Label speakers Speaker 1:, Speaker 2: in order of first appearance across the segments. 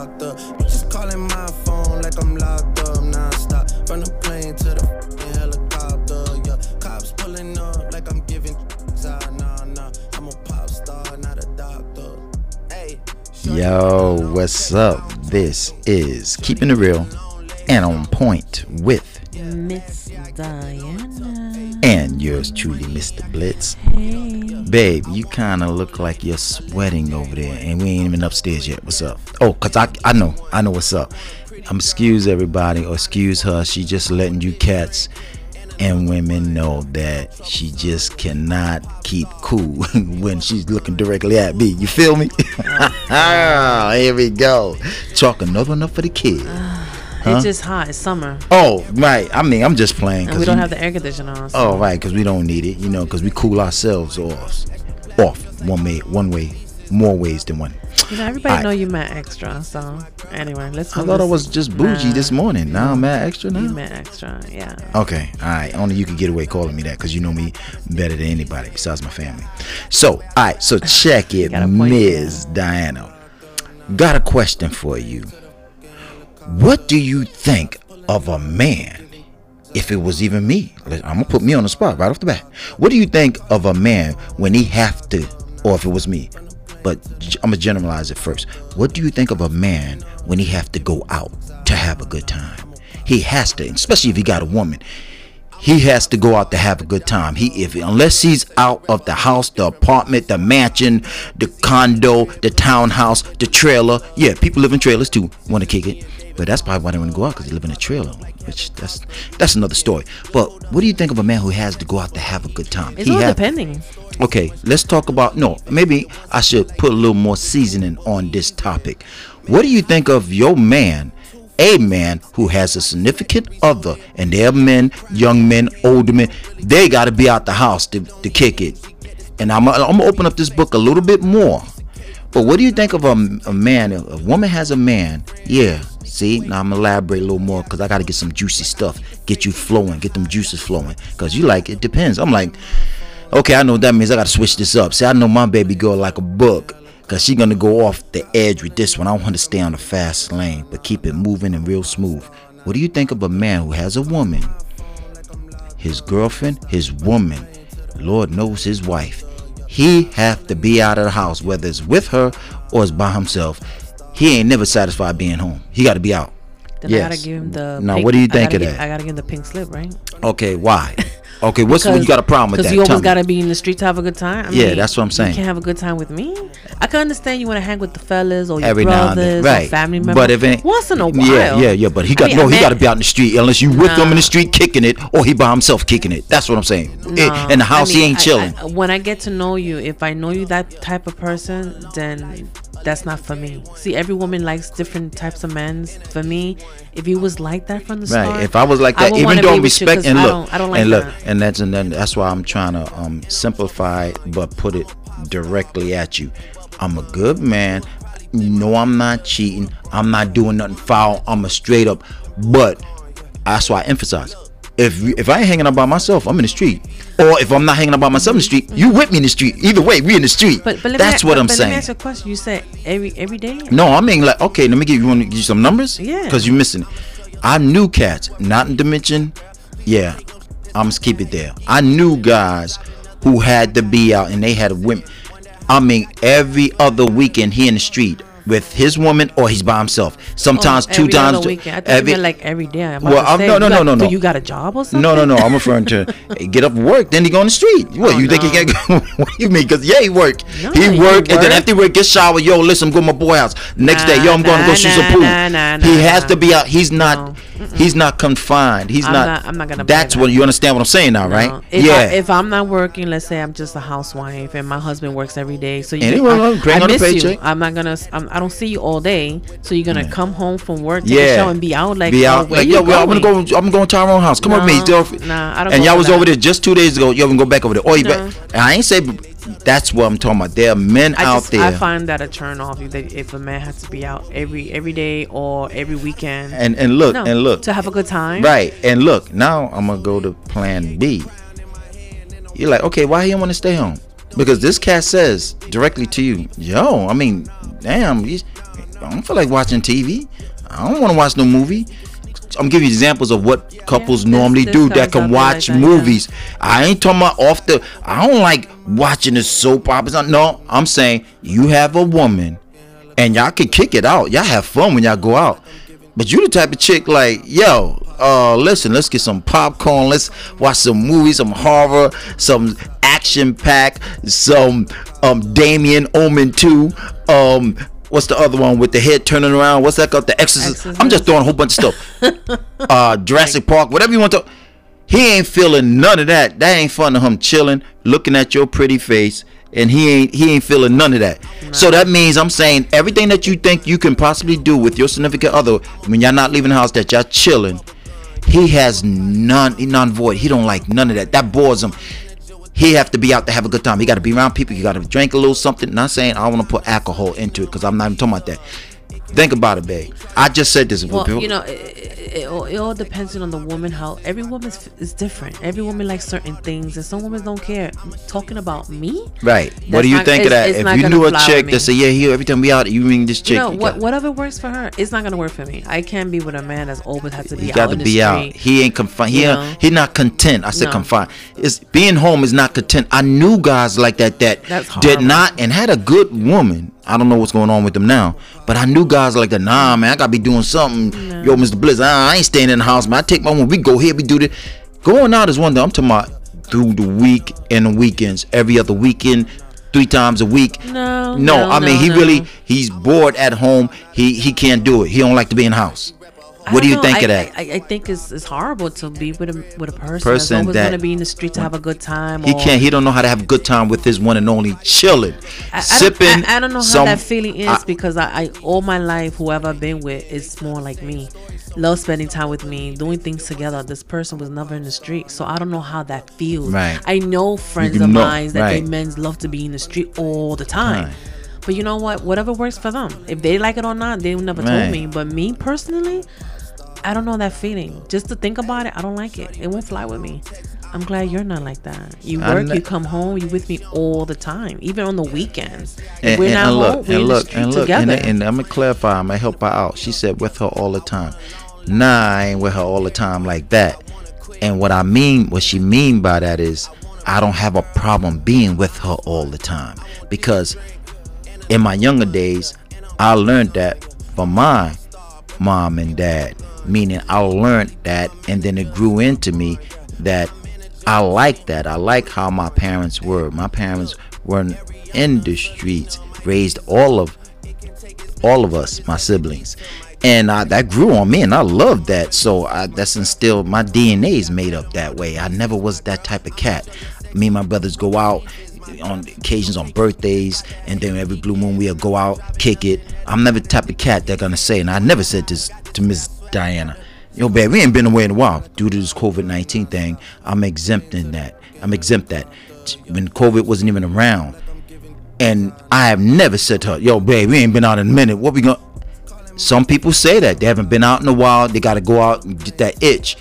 Speaker 1: locked up. Just calling my phone like I'm locked up nonstop. From the plane to the helicopter. Yeah, cops pulling up like I'm giving out. Ah, nah, nah. I'm a pop star, not a doctor. Hey.
Speaker 2: Yo, what's up? This is Keeping It Real and On Point with and yours truly, Mr. Blitz.
Speaker 3: Hey.
Speaker 2: Babe, you kind of look like you're sweating over there, and we ain't even upstairs yet. What's up? Oh, cause I I know I know what's up. I'm excuse everybody or excuse her. She just letting you cats and women know that she just cannot keep cool when she's looking directly at me. You feel me? Oh, Here we go. Talk another one up for the ah. Kid.
Speaker 3: It's just hot. It's summer.
Speaker 2: Oh, right. I mean, I'm just playing.
Speaker 3: And we don't
Speaker 2: you-
Speaker 3: have the air conditioner on. So
Speaker 2: Oh, right, because we don't need it, you know, because we cool ourselves off, off one way, one way, more ways than one.
Speaker 3: you know, everybody know you met extra. So anyway, let's.
Speaker 2: I thought I was just bougie
Speaker 3: Nah,
Speaker 2: this morning. Now I'm mad extra
Speaker 3: You
Speaker 2: now.
Speaker 3: met extra. Yeah.
Speaker 2: Okay, all right. Only you can get away calling me that because you know me better than anybody besides my family. So, all right. So check it,
Speaker 3: Got a point
Speaker 2: Ms. Diana. Got a question for you. What do you think of a man? If it was even me, I'm gonna put me on the spot right off the bat. What do you think of a man when he have to, or if it was me? But I'm gonna generalize it first. What do you think of a man when he have to go out to have a good time? He has to, especially if he got a woman he has to go out to have a good time. He if unless he's out of the house, the apartment, the mansion, the condo, the townhouse, the trailer. Yeah, people live in trailers too. Want to kick it, but that's probably why they want to go out because they live in a trailer. Which that's that's another story. But what do you think of a man who has to go out to have a good time?
Speaker 3: It's
Speaker 2: he
Speaker 3: all depending.
Speaker 2: Okay, let's talk about no. Maybe I should put a little more seasoning on this topic. What do you think of your man, a man who has a significant other, and they're men, young men, older men? They got to be out the house to, to kick it. And I'm, I'm gonna open up this book a little bit more. But what do you think of a, a man? A woman has a man, yeah. See, now I'm elaborate a little more because I gotta get some juicy stuff, get you flowing, get them juices flowing. Cause you like it depends. I'm like, okay, I know what that means. I gotta switch this up. See, I know my baby girl like a book, cause she gonna go off the edge with this one. I want to stay on the fast lane, but keep it moving and real smooth. What do you think of a man who has a woman, his girlfriend, his woman, Lord knows his wife? He have to be out of the house, whether it's with her or it's by himself. He ain't never satisfied being home. He got to be out.
Speaker 3: Then I gotta give him the.
Speaker 2: Now,
Speaker 3: pink-
Speaker 2: what do you think
Speaker 3: gotta
Speaker 2: of
Speaker 3: give-
Speaker 2: that?
Speaker 3: I gotta give him the pink slip, right?
Speaker 2: Okay, why? Okay, what's what you got a problem with that?
Speaker 3: Because you always gotta be in the street to have a good time. I
Speaker 2: Yeah,
Speaker 3: mean,
Speaker 2: that's what I'm saying.
Speaker 3: You can't have a good time with me. I can understand you want to hang with the fellas or your
Speaker 2: every now and then,
Speaker 3: brothers or
Speaker 2: right?
Speaker 3: family members.
Speaker 2: But if it
Speaker 3: once in a while,
Speaker 2: yeah, yeah, yeah. But he
Speaker 3: I
Speaker 2: got
Speaker 3: mean,
Speaker 2: no,
Speaker 3: a
Speaker 2: he got to be out in the street unless you with him in the street kicking it, or he by himself kicking it. That's what I'm saying.
Speaker 3: No,
Speaker 2: in the house,
Speaker 3: I
Speaker 2: he
Speaker 3: mean,
Speaker 2: ain't
Speaker 3: I-
Speaker 2: chilling.
Speaker 3: I- when I get to know you, if I know you that type of person, then that's not for me. See, every woman likes different types of men. For me, if he was like that from the start,
Speaker 2: Right. If I was like that, even though
Speaker 3: be
Speaker 2: I'm
Speaker 3: with you
Speaker 2: respect and
Speaker 3: I
Speaker 2: look,
Speaker 3: don't- I don't like
Speaker 2: and look,
Speaker 3: that.
Speaker 2: and that's and then that's why I'm trying to um simplify but put it directly at you. I'm a good man. You know I'm not cheating. I'm not doing nothing foul. I'm a straight up. But that's why I emphasize. If if I ain't hanging out by myself, I'm in the street. Or if I'm not hanging out by myself in the street, you with me in the street. Either way, we in the street.
Speaker 3: But, but
Speaker 2: that's
Speaker 3: me,
Speaker 2: what
Speaker 3: but,
Speaker 2: I'm
Speaker 3: but Let
Speaker 2: saying.
Speaker 3: me ask you a question. You said every every day.
Speaker 2: No, I mean like okay, let me give you want to give you some numbers.
Speaker 3: Yeah.
Speaker 2: Because you're missing it. I knew cats, not in dimension. Yeah, I'm just keep it there. I knew guys who had to be out and they had women. I mean, every other weekend here in the street with his woman or he's by himself. Sometimes
Speaker 3: Oh,
Speaker 2: two times.
Speaker 3: weekend. I thought
Speaker 2: every-
Speaker 3: like every day. I'm
Speaker 2: Well, I'm-
Speaker 3: say,
Speaker 2: no, no, no,
Speaker 3: got-
Speaker 2: no,
Speaker 3: do
Speaker 2: no.
Speaker 3: You got a job or something?
Speaker 2: no, no, no. I'm referring to get up work, then he go on the street. What
Speaker 3: Oh,
Speaker 2: you think he can't? what do you mean? Because yeah, he work.
Speaker 3: No,
Speaker 2: he
Speaker 3: he
Speaker 2: work, and then after work, get shower. Yo, listen, I'm going to my boy house. Next day, yo, I'm going to go
Speaker 3: Nah,
Speaker 2: shoot some
Speaker 3: nah,
Speaker 2: pool.
Speaker 3: nah, nah,
Speaker 2: he
Speaker 3: nah,
Speaker 2: has
Speaker 3: nah.
Speaker 2: to be out. He's not.
Speaker 3: No.
Speaker 2: He's not confined. He's
Speaker 3: I'm
Speaker 2: not,
Speaker 3: not- I'm not gonna
Speaker 2: That's
Speaker 3: that.
Speaker 2: what you understand. What I'm saying now,
Speaker 3: No.
Speaker 2: right?
Speaker 3: If
Speaker 2: yeah.
Speaker 3: I, if I'm not working, let's say I'm just a housewife and my husband works every day, so you
Speaker 2: Anyway,
Speaker 3: I, I miss you. I'm not gonna. I'm, I don't see you all day, so you're gonna
Speaker 2: Yeah.
Speaker 3: come home from work, take
Speaker 2: yeah.
Speaker 3: a shower, and be out like
Speaker 2: be
Speaker 3: oh,
Speaker 2: out.
Speaker 3: where
Speaker 2: Like, yo, well, I'm gonna go. I'm going to Tyrone house. Come with me.
Speaker 3: Nah, I don't
Speaker 2: And y'all was
Speaker 3: that.
Speaker 2: over there just two days ago. Yo, we can go back over there. Oh, you
Speaker 3: No.
Speaker 2: back? And I ain't say. That's what I'm talking about. There are men
Speaker 3: I
Speaker 2: out
Speaker 3: just
Speaker 2: there.
Speaker 3: I find that a turn off if, they, if a man has to be out every every day or every weekend.
Speaker 2: and and look
Speaker 3: no,
Speaker 2: and look.
Speaker 3: to have a good time.
Speaker 2: Right. And look, now I'm gonna go to plan B. You're like, okay, why he don't want to stay home? Because this cat says directly to you, yo, I mean, damn, I don't feel like watching TV. I don't want to watch no movie. I'm giving you examples of what couples
Speaker 3: there's-
Speaker 2: normally
Speaker 3: there's
Speaker 2: do that can watch
Speaker 3: like that, yeah.
Speaker 2: movies. I ain't talking about off the. I don't like watching the soap operas. No, I'm saying you have a woman, and y'all can kick it out. Y'all have fun when y'all go out. But you the type of chick like, yo, uh, listen, let's get some popcorn. Let's watch some movies, some horror, some action pack, some um Damien Omen 2. Um, what's the other one with the head turning around? What's that called? The Exorcist. I'm just throwing a whole bunch of stuff. uh, Jurassic Park, whatever you want to. He ain't feeling none of that. That ain't fun to him chilling, looking at your pretty face, and he ain't he ain't feeling none of that. So that means I'm saying everything that you think you can possibly do with your significant other when y'all not leaving the house, that y'all chilling. He has none, he none void. He don't like none of that. That bores him. He have to be out to have a good time. He got to be around people. You got to drink a little something. Not saying I want to put alcohol into it because I'm not even talking about that. Think about it, babe. I just said this.
Speaker 3: Well, you know, it, it, it, all, it all depends on the woman. How every woman is, different. Every woman likes certain things, and some women don't care. Talking about me,
Speaker 2: Right. what do you
Speaker 3: not-
Speaker 2: think of that? If you knew a chick that say, "Yeah, here every time we out, you ring this chick,"
Speaker 3: you know,
Speaker 2: you
Speaker 3: what, whatever works for her, it's not gonna work for me. I can't be with a man that's always has to be
Speaker 2: he
Speaker 3: out
Speaker 2: got to be out. He ain't confined. He
Speaker 3: know?
Speaker 2: he not content. I said
Speaker 3: No.
Speaker 2: confined. It's being home is not content. I knew guys like that that did not and had a good woman. I don't know what's going on with them now, but I knew guys like that. Nah, man, I gotta be doing something. Yo, Mr. Blitz, I ain't staying in the house, man. I take my woman. We go here, we do this. Going out is one thing. I'm talking about through the week and the weekends, every other weekend, three times a week.
Speaker 3: No,
Speaker 2: no.
Speaker 3: no,
Speaker 2: I mean,
Speaker 3: no,
Speaker 2: he
Speaker 3: no.
Speaker 2: really he's bored at home. He he can't do it. He don't like to be in the house.
Speaker 3: I
Speaker 2: What do you
Speaker 3: know.
Speaker 2: think
Speaker 3: I,
Speaker 2: of that?
Speaker 3: I, I think it's, it's horrible to be with a with a person,
Speaker 2: Person
Speaker 3: that's
Speaker 2: that-
Speaker 3: gonna be in the street to have a good time.
Speaker 2: He can't. He don't know how to have a good time with his one and only chilling,
Speaker 3: I, I
Speaker 2: sipping.
Speaker 3: Don't, I, I don't know how
Speaker 2: some-
Speaker 3: that feeling is
Speaker 2: I-
Speaker 3: because I, I all my life whoever I've been with is more like me. Love spending time with me, doing things together. This person was never in the street, so I don't know how that feels.
Speaker 2: Right.
Speaker 3: I know friends of
Speaker 2: know,
Speaker 3: mine that they
Speaker 2: right.
Speaker 3: men's love to be in the street all the time.
Speaker 2: Right.
Speaker 3: But you know what? Whatever works for them. If they like it or not, they never
Speaker 2: Right.
Speaker 3: told me. But me personally, I don't know that feeling. Just to think about it, I don't like it. It won't fly with me. I'm glad you're not like that. You work,
Speaker 2: not-
Speaker 3: you come home, you with me all the time, even on the weekends.
Speaker 2: And,
Speaker 3: we're
Speaker 2: and-
Speaker 3: not
Speaker 2: and
Speaker 3: home,
Speaker 2: look,
Speaker 3: we're
Speaker 2: and look, and look,
Speaker 3: together.
Speaker 2: and, and I'm gonna clarify. I'm gonna help her out. She said with her all the time. Nah, I ain't with her all the time like that. And what I mean, what she mean by that is, I don't have a problem being with her all the time because in my younger days, I learned that from my mom and dad. Meaning, I learned that, and then it grew into me that I like that. I like how my parents were. My parents weren't in the streets, raised all of all of us, my siblings, and I, that grew on me, and I love that. So I, that's instilled. My DNA is made up that way. I never was that type of cat. Me and my brothers go out on occasions on birthdays, and then every blue moon we'll go out, kick it. I'm never the type of cat they're gonna say, and I never said this to Miss Diana. Yo, babe, we ain't been away in a while due to this COVID 19 thing. I'm exempting that. I'm exempt that. When COVID wasn't even around, and I have never said to her, "Yo, babe, we ain't been out in a minute. What we gonna?" Some people say that they haven't been out in a while. They got to go out and get that itch.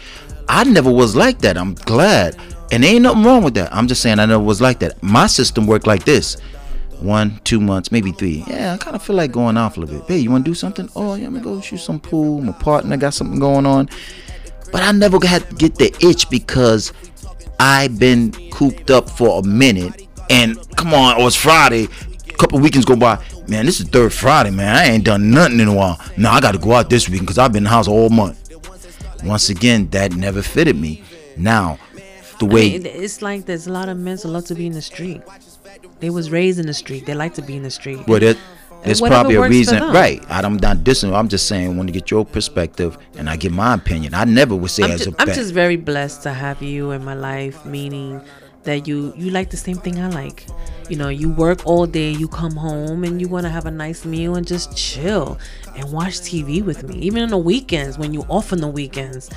Speaker 2: I never was like that. I'm glad, and ain't nothing wrong with that. I'm just saying I never was like that. My system worked like this: one, two months, maybe three. Yeah, I kind of feel like going off a little bit. Hey, you want to do something? Oh, yeah, I'm gonna go shoot some pool. My partner got something going on, but I never had to get the itch because I've been cooped up for a minute. And come on, oh, it's Friday. A couple weekends go by. Man, this is third Friday, man. I ain't done nothing in a while. Now I got to go out this weekend because I've been in the house all month. Once again, that never fitted me. Now, the
Speaker 3: I
Speaker 2: way
Speaker 3: mean, it's like there's a lot of men a lot to be in the street. They was raised in the street. They like to be in the street.
Speaker 2: Well, it, there's probably a reason, right? I'm not dissing. I'm just saying, I want to get your perspective, and I get my opinion. I never would say
Speaker 3: I'm,
Speaker 2: as
Speaker 3: ju-
Speaker 2: a
Speaker 3: I'm just very blessed to have you in my life, meaning that you you like the same thing I like. You know, you work all day, you come home, and you want to have a nice meal and just chill and watch TV with me. Even on the weekends, when you off on the weekends,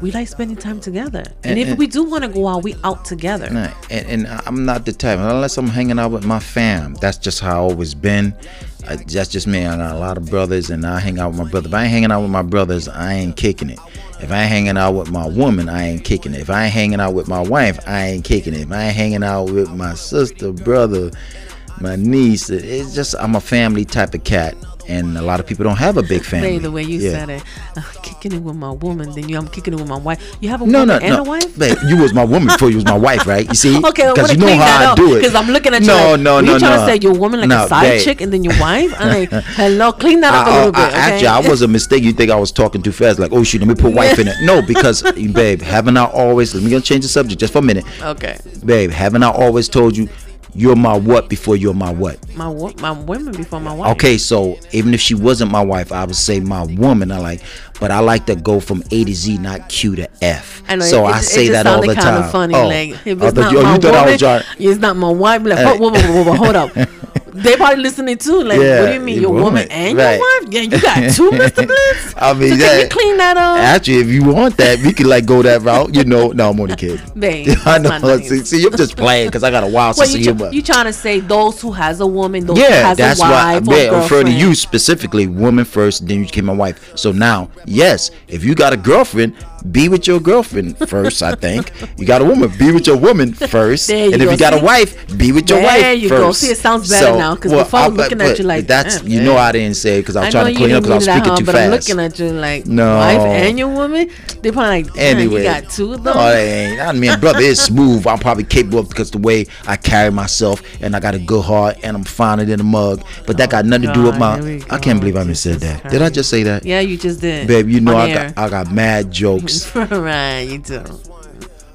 Speaker 3: we like spending time together. And,
Speaker 2: And-
Speaker 3: if
Speaker 2: and-
Speaker 3: we do want to go out, we out together.
Speaker 2: Nah, and, and I'm not the type unless I'm hanging out with my fam. That's just how I always been. I, that's just me. I got a lot of brothers, and I hang out with my brother. If I ain't hanging out with my brothers, I ain't kicking it. If I ain't hanging out with my woman, I ain't kicking it. If I ain't hanging out with my wife, I ain't kicking it. If I ain't hanging out with my sister, brother, my niece, it's just I'm a family type of cat, and a lot of people don't have a big family.
Speaker 3: Babe, the way you
Speaker 2: Yeah.
Speaker 3: said it, I'm kicking it with my woman, then you, I'm kicking it with my wife. You have a
Speaker 2: No,
Speaker 3: woman
Speaker 2: no,
Speaker 3: and
Speaker 2: no.
Speaker 3: a wife?
Speaker 2: Babe, you was my woman before you was my wife, right? You see?
Speaker 3: Okay,
Speaker 2: because you know how I do it.
Speaker 3: Because I'm looking at you
Speaker 2: no,
Speaker 3: like,
Speaker 2: no,
Speaker 3: were
Speaker 2: no,
Speaker 3: you trying
Speaker 2: no.
Speaker 3: to say your woman like
Speaker 2: No,
Speaker 3: a side
Speaker 2: babe.
Speaker 3: chick and then your wife? I'm like, hello, clean that up a
Speaker 2: I-
Speaker 3: little
Speaker 2: I-
Speaker 3: bit.
Speaker 2: I-
Speaker 3: okay?
Speaker 2: Actually, I was a mistake. You think I was talking too fast? Like, oh shoot, let me put wife in it. No, because babe, haven't I always? Let me gonna change the subject just for a minute,
Speaker 3: okay.
Speaker 2: babe. Haven't I always told you, you're my what before you're my what?
Speaker 3: My wo- my woman before my wife.
Speaker 2: Okay, so even if she wasn't my wife, I would say my woman. I like, but I like to go from A to Z, not Q to F.
Speaker 3: I know.
Speaker 2: so
Speaker 3: it,
Speaker 2: I say that all the time.
Speaker 3: funny.
Speaker 2: Oh,
Speaker 3: like if
Speaker 2: I
Speaker 3: it's
Speaker 2: thought
Speaker 3: not
Speaker 2: you- oh,
Speaker 3: my
Speaker 2: you thought I was trying-
Speaker 3: it's not my wife. Like, hold up. They probably listening too. Like,
Speaker 2: Yeah,
Speaker 3: what do you mean, your
Speaker 2: woman,
Speaker 3: woman and
Speaker 2: right.
Speaker 3: your wife? Yeah, you got two, Mr. Blitz.
Speaker 2: I mean,
Speaker 3: so can you clean that up?
Speaker 2: Actually, if you want that, we could like go that route. You know, no, I'm only kidding.
Speaker 3: Babe,
Speaker 2: I know. See, see, you're just playing because I got a wild
Speaker 3: Well,
Speaker 2: sense of
Speaker 3: you,
Speaker 2: humor.
Speaker 3: tr- you trying to say those who has a woman, those who
Speaker 2: yeah,
Speaker 3: has
Speaker 2: that's
Speaker 3: a
Speaker 2: why.
Speaker 3: wife or
Speaker 2: Yeah, I'm referring to you specifically, woman first, then you became my wife. So now, yes, if you got a girlfriend, be with your girlfriend first. I think you got a woman, be with your woman first,
Speaker 3: There you
Speaker 2: and if
Speaker 3: go.
Speaker 2: you got a wife, be with your wife.
Speaker 3: There
Speaker 2: wife
Speaker 3: you
Speaker 2: first.
Speaker 3: go. See, it sounds better now, 'cause before I was looking at you like,
Speaker 2: that's
Speaker 3: eh,
Speaker 2: you know. I didn't say because I was
Speaker 3: I
Speaker 2: trying to clean up because I was speaking too
Speaker 3: but
Speaker 2: fast.
Speaker 3: I'm looking at you like
Speaker 2: No.
Speaker 3: wife and your woman. They probably like,
Speaker 2: Anyway,
Speaker 3: you got two of them.
Speaker 2: No, ain't. I mean, brother is smooth. I'm probably capable of because the way I carry myself, and I got a good heart, and I'm finer than a mug. But that got nothing to do with
Speaker 3: Oh,
Speaker 2: my. I can't believe I even said that. Did I just say that?
Speaker 3: yeah, you just did,
Speaker 2: Babe, you know I got I got mad jokes.
Speaker 3: right, you do.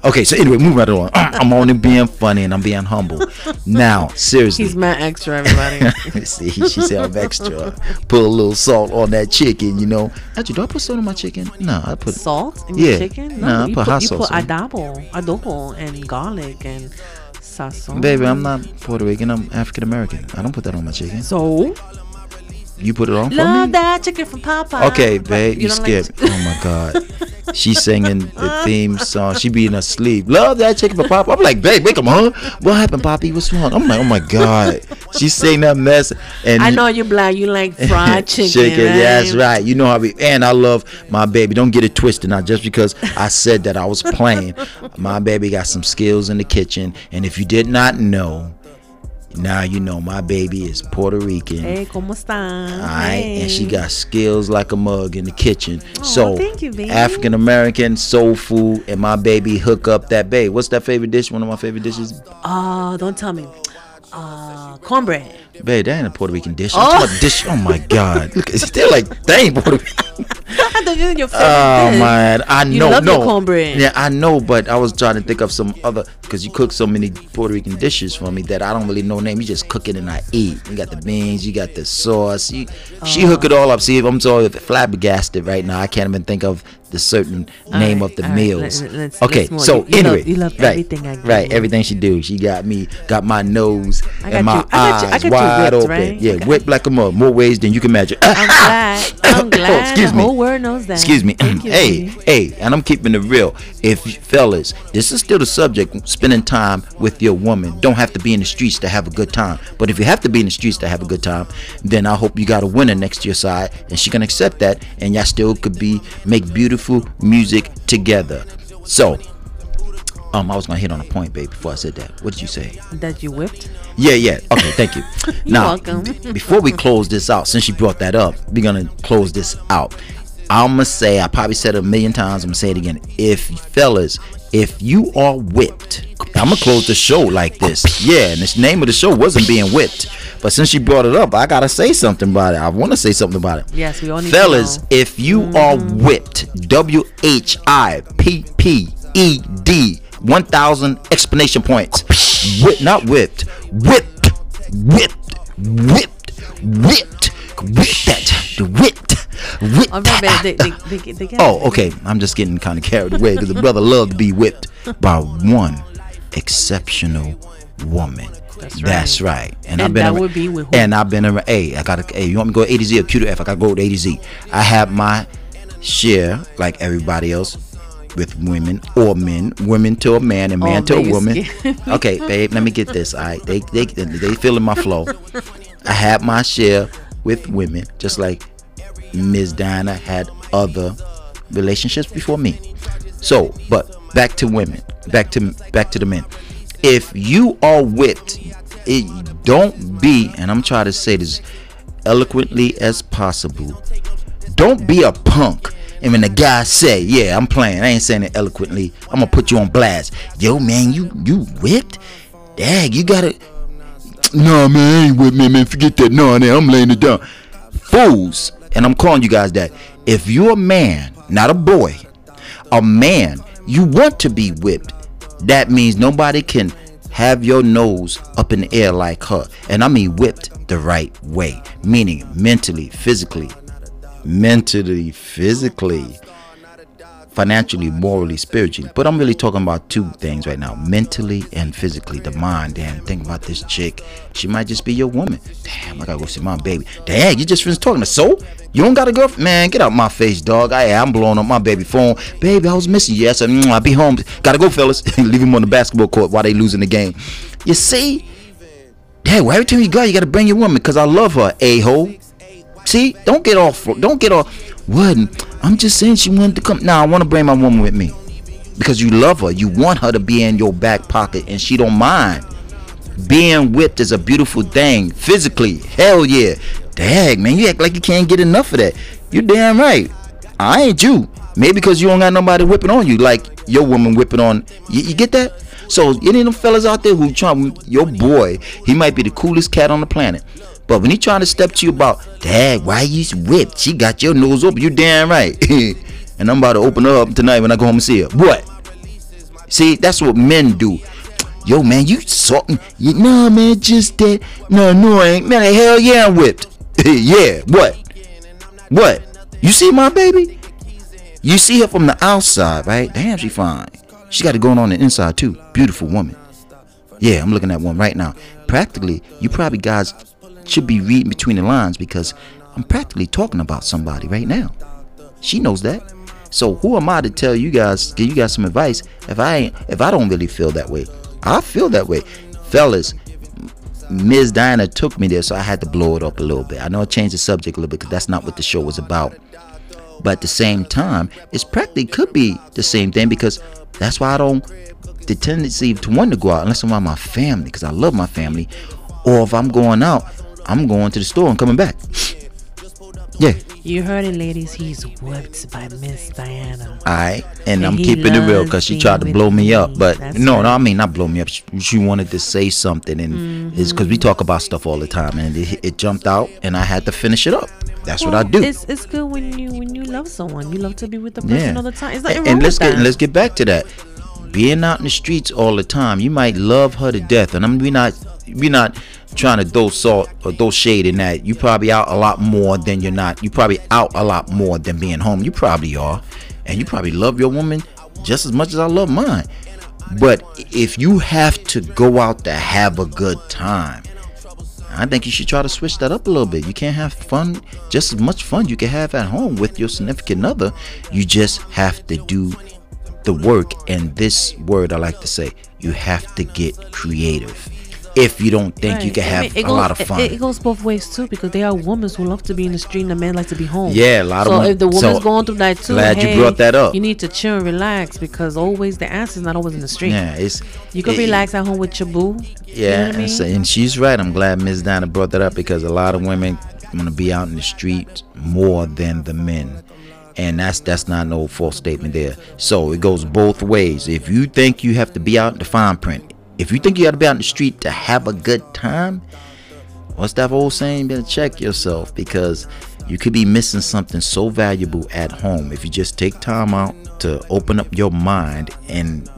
Speaker 2: Okay, so anyway, moving right along. I'm only being funny and I'm being humble. Now, seriously.
Speaker 3: He's my extra, everybody.
Speaker 2: See, she said I'm extra. Put a little salt on that chicken, you know. Actually, do I put salt on my chicken? No, I put
Speaker 3: Salt in
Speaker 2: Yeah.
Speaker 3: your chicken?
Speaker 2: Nah, I put
Speaker 3: put,
Speaker 2: hot
Speaker 3: you
Speaker 2: sauce
Speaker 3: put
Speaker 2: on it.
Speaker 3: adobo, adobo, and garlic and sazon.
Speaker 2: Baby, I'm not Puerto Rican. I'm African American. I don't put that on my chicken.
Speaker 3: So
Speaker 2: You put it on for me.
Speaker 3: love
Speaker 2: me?
Speaker 3: that chicken from Popeye.
Speaker 2: Okay, babe, you,
Speaker 3: don't like
Speaker 2: skipped. oh my God. She's singing the theme song. She be in her sleep. Love that chicken for Pop. I'm like, babe, wake up, huh? What happened, Poppy? What's wrong? I'm like, oh my God. She's saying that mess. And
Speaker 3: I know you're black. You like fried chicken.
Speaker 2: Chicken,
Speaker 3: right?
Speaker 2: yeah, that's right. You know how we and I love my baby. Don't get it twisted Not Just because I said that I was playing, my baby got some skills in the kitchen. And if you did not know, now you know my baby is Puerto Rican.
Speaker 3: Hey, ¿cómo están?
Speaker 2: Alright, and she got skills like a mug in the kitchen. so
Speaker 3: thank you, baby.
Speaker 2: African American soul food, and my baby hook up that babe. What's that favorite dish? One of my favorite dishes,
Speaker 3: Oh, don't tell me. Uh, cornbread.
Speaker 2: babe. That ain't a Puerto Rican dish. I'm
Speaker 3: Oh.
Speaker 2: talking dish. Oh my God, look, it's still like that ain't Puerto Rican.
Speaker 3: I thought you were your favorite
Speaker 2: Oh
Speaker 3: dish.
Speaker 2: man, I
Speaker 3: You
Speaker 2: know,
Speaker 3: love
Speaker 2: no,
Speaker 3: your cornbread.
Speaker 2: Yeah, I know, but I was trying to think of some other because you cook so many Puerto Rican dishes for me that I don't really know name. You just cook it and I eat. You got the beans, you got the sauce. You, She hook it all up. See, if I'm so flabbergasted right now, I can't even think of the certain name
Speaker 3: right,
Speaker 2: of the
Speaker 3: all right,
Speaker 2: meals.
Speaker 3: let- let's-
Speaker 2: okay,
Speaker 3: let's
Speaker 2: so
Speaker 3: You- you love-
Speaker 2: anyway,
Speaker 3: you love
Speaker 2: right,
Speaker 3: everything
Speaker 2: right, everything she do. She got me, got my nose
Speaker 3: got
Speaker 2: and my
Speaker 3: you- I got you- I
Speaker 2: eyes
Speaker 3: got
Speaker 2: wide
Speaker 3: whipped,
Speaker 2: open.
Speaker 3: right?
Speaker 2: Yeah,
Speaker 3: got-
Speaker 2: whipped like a more ways than you can imagine.
Speaker 3: I'm glad. I'm
Speaker 2: Oh,
Speaker 3: glad.
Speaker 2: excuse
Speaker 3: the
Speaker 2: me.
Speaker 3: whole world knows that.
Speaker 2: Excuse me. Hey, hey, and I'm keeping it real. If fellas, this is still the subject, spending time with your woman. Don't have to be in the streets to have a good time. But if you have to be in the streets to have a good time, then I hope you got a winner next to your side and she can accept that and y'all still could be make beautiful music together. So um, I was gonna hit on a point, babe. Before I said that, what did you say?
Speaker 3: That you whipped.
Speaker 2: Yeah, yeah. Okay, thank you. now,
Speaker 3: welcome.
Speaker 2: b- before we close this out, since you brought that up, we're gonna close this out. I'm gonna say, I probably said it a million times. I'm gonna say it again. If fellas, if you are whipped, I'm gonna close the show like this. Yeah, and the name of the show wasn't being whipped, but since you brought it up, I gotta say something about it. I want to say something about it.
Speaker 3: Yes, we all need to
Speaker 2: Fellas, if you mm-hmm. are whipped, W H I P P E D, 1,000 explanation points. Whip, not whipped, whipped, whipped, whipped, whipped, whipped that, the whipped,
Speaker 3: oh, get
Speaker 2: Oh, okay. I'm just getting kind of carried away because the brother loved to be whipped by one exceptional woman.
Speaker 3: That's right.
Speaker 2: That's
Speaker 3: right.
Speaker 2: And,
Speaker 3: And
Speaker 2: I've been
Speaker 3: that would be with who?
Speaker 2: and I've been around. Hey, I gotta. Hey, you want me to go A to Z or Q to F? I gotta go with A to Z. I have my share, like everybody else, with women or men, women to a man and oh, man
Speaker 3: Oh,
Speaker 2: to a woman. okay, babe, let me get this. All right, they they they feeling my flow. I had my share with women, just like Ms. Diana had other relationships before me. So, but back to women, back to back to the men. If you are whipped, it don't be, and I'm trying to say this, eloquently as possible. Don't be a punk. And when the guy say, "Yeah, I'm playing," I ain't saying it eloquently. I'm gonna put you on blast. Yo, man, you you whipped? Dag, you gotta. No, man, I ain't with me, man. Forget that. No, man, I'm laying it down. Fools, and I'm calling you guys that. If you're a man, not a boy, a man, you want to be whipped. That means nobody can have your nose up in the air like her. And I mean whipped the right way, meaning mentally, physically, mentally, physically, financially, morally, spiritually. But I'm really talking about two things right now mentally and physically. The mind, damn, think about this chick. She might just be your woman. Damn, I gotta go see my baby. Damn, you just finished talking to so? You don't got a girlfriend? Man, get out my face, dog. I, I'm blowing up my baby phone. Baby, I was missing you. Yes, mm, I'll be home. Gotta go, fellas. Leave him on the basketball court while they losing the game. You see? Damn, well, every time you go, you gotta bring your woman because I love her, a-hole. See, don't get off. Don't get off. What? I'm just saying she wanted to come. Now I want to bring my woman with me because you love her. You want her to be in your back pocket, and she don't mind. Being whipped is a beautiful thing physically. Hell yeah. Dang, man, you act like you can't get enough of that. You damn right. I ain't you. Maybe because you don't got nobody whipping on you like your woman whipping on. You, you get that? So any of them fellas out there who trying your boy, he might be the coolest cat on the planet. But when he trying to step to you about, Dad, why you whipped? She got your nose open. You damn right. and I'm about to open her up tonight when I go home and see her. What? See, that's what men do. Yo, man, you something? You, nah, man, just that. No, no, I ain't. Man, hell yeah, I'm whipped. yeah, what? What? You see my baby? You see her from the outside, right? Damn, she fine. She got it going on the inside too. Beautiful woman. Yeah, I'm looking at one right now. Practically, you probably guys should be reading between the lines because I'm practically talking about somebody right now. She knows that. So who am I to tell you guys, give you guys some advice if I ain't if I don't really feel that way? I feel that way. Fellas, Ms. Diana took me there, so I had to blow it up a little bit. I know I changed the subject a little bit because that's not what the show was about. But at the same time, it's practically could be the same thing because that's why I don't the tendency to want to go out unless I'm around my family because I love my family. Or if I'm going out, I'm going to the store and coming back. Yeah.
Speaker 3: You heard it, ladies. He's whipped by Miss Diana.
Speaker 2: Alright, and, and I'm keeping it real because she tried to blow me up, but no, right. no, I mean not blow me up. She, she wanted to say something, and mm-hmm. it's because we talk about stuff all the time, and it, it, jumped out, and I had to finish it up. That's well, what I do.
Speaker 3: It's, it's good when you when you love someone. You love to be with the person yeah. all the time. It's like
Speaker 2: and, and let's get let's get back to that. Being out in the streets all the time, you might love her to death, and I'm we not we not trying to throw salt or throw shade in that. You probably out a lot more than you're not. You probably out a lot more than being home. You probably are. And you probably love your woman just as much as I love mine. But if you have to go out to have a good time, I think you should try to switch that up a little bit. You can't have fun, just as much fun you can have at home with your significant other. You just have to do the work. And this word I like to say, you have to get creative if you don't think right. you can have I mean, a lot of fun.
Speaker 3: It, it, goes both ways too because there are women who love to be in the street and the man likes to be home.
Speaker 2: Yeah, a lot
Speaker 3: so
Speaker 2: of
Speaker 3: So if the woman's so going through that too,
Speaker 2: glad
Speaker 3: hey,
Speaker 2: you brought that up.
Speaker 3: You need to chill and relax because always the answer is not always in the street.
Speaker 2: Yeah, it's
Speaker 3: you can it, relax at home with your boo.
Speaker 2: Yeah,
Speaker 3: you know I mean?
Speaker 2: and, she's right. I'm glad Ms. Donna brought that up because a lot of women want to be out in the street more than the men and that's that's not no false statement there. So it goes both ways. If you think you have to be out in the fine print, if you think you got to be out in the street to have a good time, what's that old saying? You better check yourself because you could be missing something so valuable at home if you just take time out to open up your mind and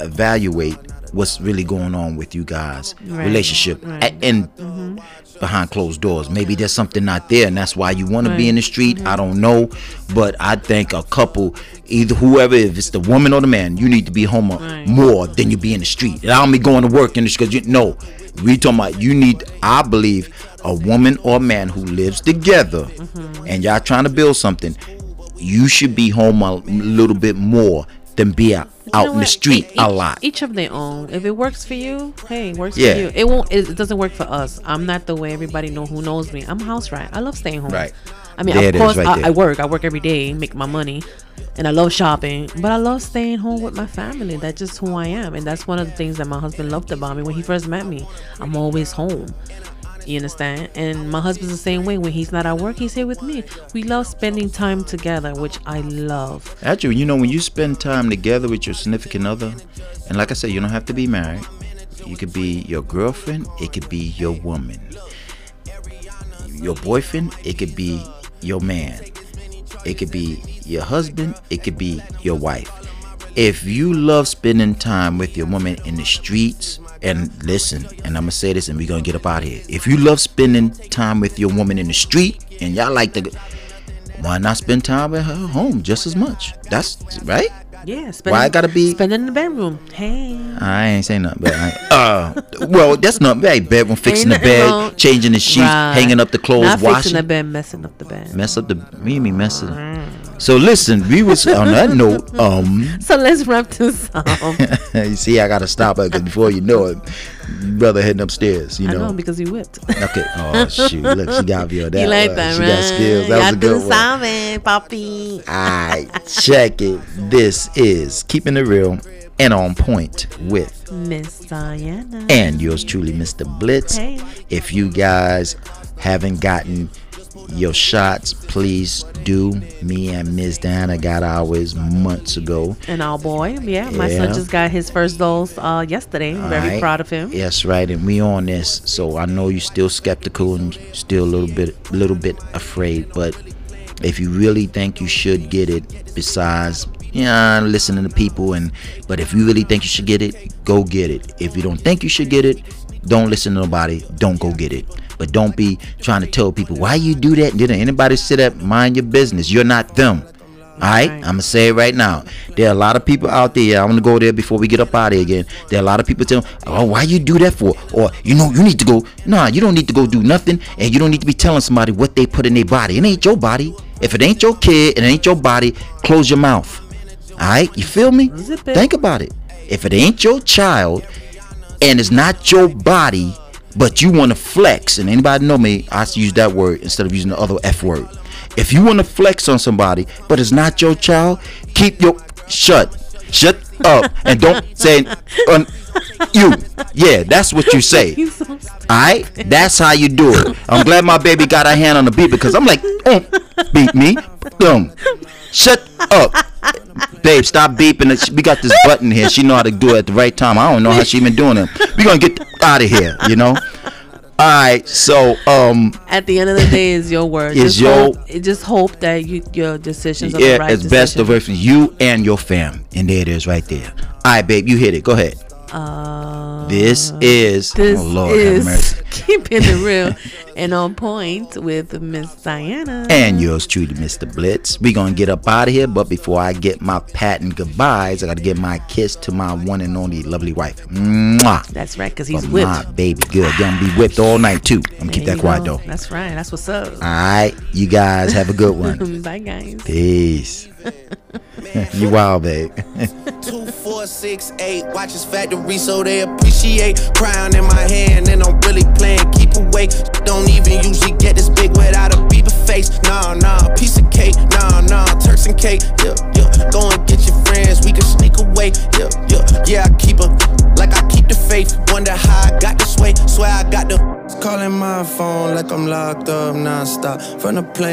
Speaker 2: evaluate what's really going on with you guys right. relationship right. and mm-hmm. Behind closed doors maybe there's something not there and that's why you want right. to be in the street mm-hmm. i don't know but i think a couple either whoever if it's the woman or the man you need to be home more than you be in the street and i don't be going to work in the street because you know we talking about you need i believe a woman or a man who lives together mm-hmm. and y'all trying to build something you should be home a little bit more than be out, out in the street
Speaker 3: each,
Speaker 2: a lot.
Speaker 3: Each of their own. If it works for you, hey, it works yeah. for you. It won't. It doesn't work for us. I'm not the way everybody know who knows me. I'm house rat. I love staying home.
Speaker 2: Right.
Speaker 3: I mean, there of course, right I, I, work. I work every day, make my money, and I love shopping. But I love staying home with my family. That's just who I am, and that's one of the things that my husband loved about me when he first met me. I'm always home. You understand? And my husband's the same way. When he's not at work, he's here with me. We love spending time together, which I love.
Speaker 2: Actually, you know, when you spend time together with your significant other, and like I said, you don't have to be married. You could be your girlfriend. It could be your woman. Your boyfriend. It could be your man. It could be your husband. It could be your wife. If you love spending time with your woman in the streets, and listen, and I'm gonna say this, and we're gonna get up out of here. If you love spending time with your woman in the street, and y'all like to, why not spend time with her home just as much? That's right.
Speaker 3: Yeah,
Speaker 2: Why I gotta be?
Speaker 3: spend in the bedroom? Hey,
Speaker 2: I ain't saying nothing, but I, uh, well, that's not bad. Bedroom, fixing the bed,
Speaker 3: wrong.
Speaker 2: changing the sheets,
Speaker 3: Right.
Speaker 2: hanging up the clothes,
Speaker 3: not
Speaker 2: washing.
Speaker 3: the bed, messing up the bed.
Speaker 2: Mess up the me me mess it. So listen, we was on that note. Um,
Speaker 3: So let's wrap this up.
Speaker 2: you see, I gotta stop her because before you know it, brother heading upstairs. You
Speaker 3: I
Speaker 2: know.
Speaker 3: know because he whipped.
Speaker 2: Okay. Oh shoot! Look, she got me on that.
Speaker 3: you like
Speaker 2: one.
Speaker 3: that,
Speaker 2: She
Speaker 3: right?
Speaker 2: got skills. That was a good one.
Speaker 3: Salmon, Poppy.
Speaker 2: Alright, check it. This is keeping it real and on point with
Speaker 3: Miss Diana.
Speaker 2: and yours truly, Mr. Blitz.
Speaker 3: Hey.
Speaker 2: If you guys haven't gotten your shots, please do. Me and Ms. Diana got ours months ago.
Speaker 3: And our boy, yeah, my
Speaker 2: Yeah.
Speaker 3: son just got his first dose uh, yesterday. Very
Speaker 2: Alright.
Speaker 3: proud of him.
Speaker 2: Yes, right, and we on this. So I know you're still skeptical and still a little bit, little bit afraid. But if you really think you should get it, besides yeah, listening to people, and but if you really think you should get it, go get it. If you don't think you should get it, don't listen to nobody. Don't go get it. But don't be trying to tell people why you do that. Didn't anybody sit up? Mind your business. You're not them. All right. I'm gonna say it right now. There are a lot of people out there. I'm gonna go there before we get up out of here again. There are a lot of people telling, "Oh, why you do that for?" Or you know, you need to go. Nah, you don't need to go do nothing, and you don't need to be telling somebody what they put in their body. It ain't your body. If it ain't your kid, and it ain't your body. Close your mouth. All right, you feel me? Think about it. If it ain't your child, and it's not your body, but you want to flex, and anybody know me, I use that word instead of using the other F word. If you want to flex on somebody, but it's not your child, keep your shut, shut up, and don't say um, you. Yeah, that's what you say.
Speaker 3: So
Speaker 2: Alright, that's how you do it. I'm glad my baby got her hand on the beat because I'm like, mm, beat me, boom, shut up, babe. Stop beeping. We got this button here. She know how to do it at the right time. I don't know how she been doing it. We gonna get out of here, you know. All right, so um,
Speaker 3: At the end of the day, is your word.
Speaker 2: Is
Speaker 3: just
Speaker 2: your-
Speaker 3: hope, just hope that you your decisions are
Speaker 2: yeah,
Speaker 3: the right
Speaker 2: it's best of for you and your fam, and there it is right there. All right, babe, you hit it. Go ahead.
Speaker 3: Uh,
Speaker 2: This is
Speaker 3: this
Speaker 2: oh Lord have
Speaker 3: is
Speaker 2: mercy.
Speaker 3: keeping it real and on point with Miss Diana.
Speaker 2: And yours truly, Mr. Blitz. we going to get up out of here, but before I get my patent goodbyes, I got to give my kiss to my one and only lovely wife. Mwah.
Speaker 3: That's right, because he's
Speaker 2: But
Speaker 3: whipped.
Speaker 2: My baby, good. Gonna be whipped all night, too. I'm going to keep that quiet,
Speaker 3: go.
Speaker 2: though.
Speaker 3: That's right. That's what's up.
Speaker 2: All right, you guys have a good one.
Speaker 3: Bye, guys.
Speaker 2: Peace. you wild, babe.
Speaker 1: Two, four, six, eight. Watch his factory so they appreciate. Crown in my hand and I'm really playing. Keep awake. Don't even usually get this big without a Bieber face. Nah, nah, piece of cake. Nah, nah, Turks and cake. Yeah, yeah. Go and get your friends. We can sneak away. Yeah, yeah. Yeah, I keep her like I keep the faith. Wonder how I got this way. Swear I got the. Calling my phone like I'm locked up nonstop. From the plane.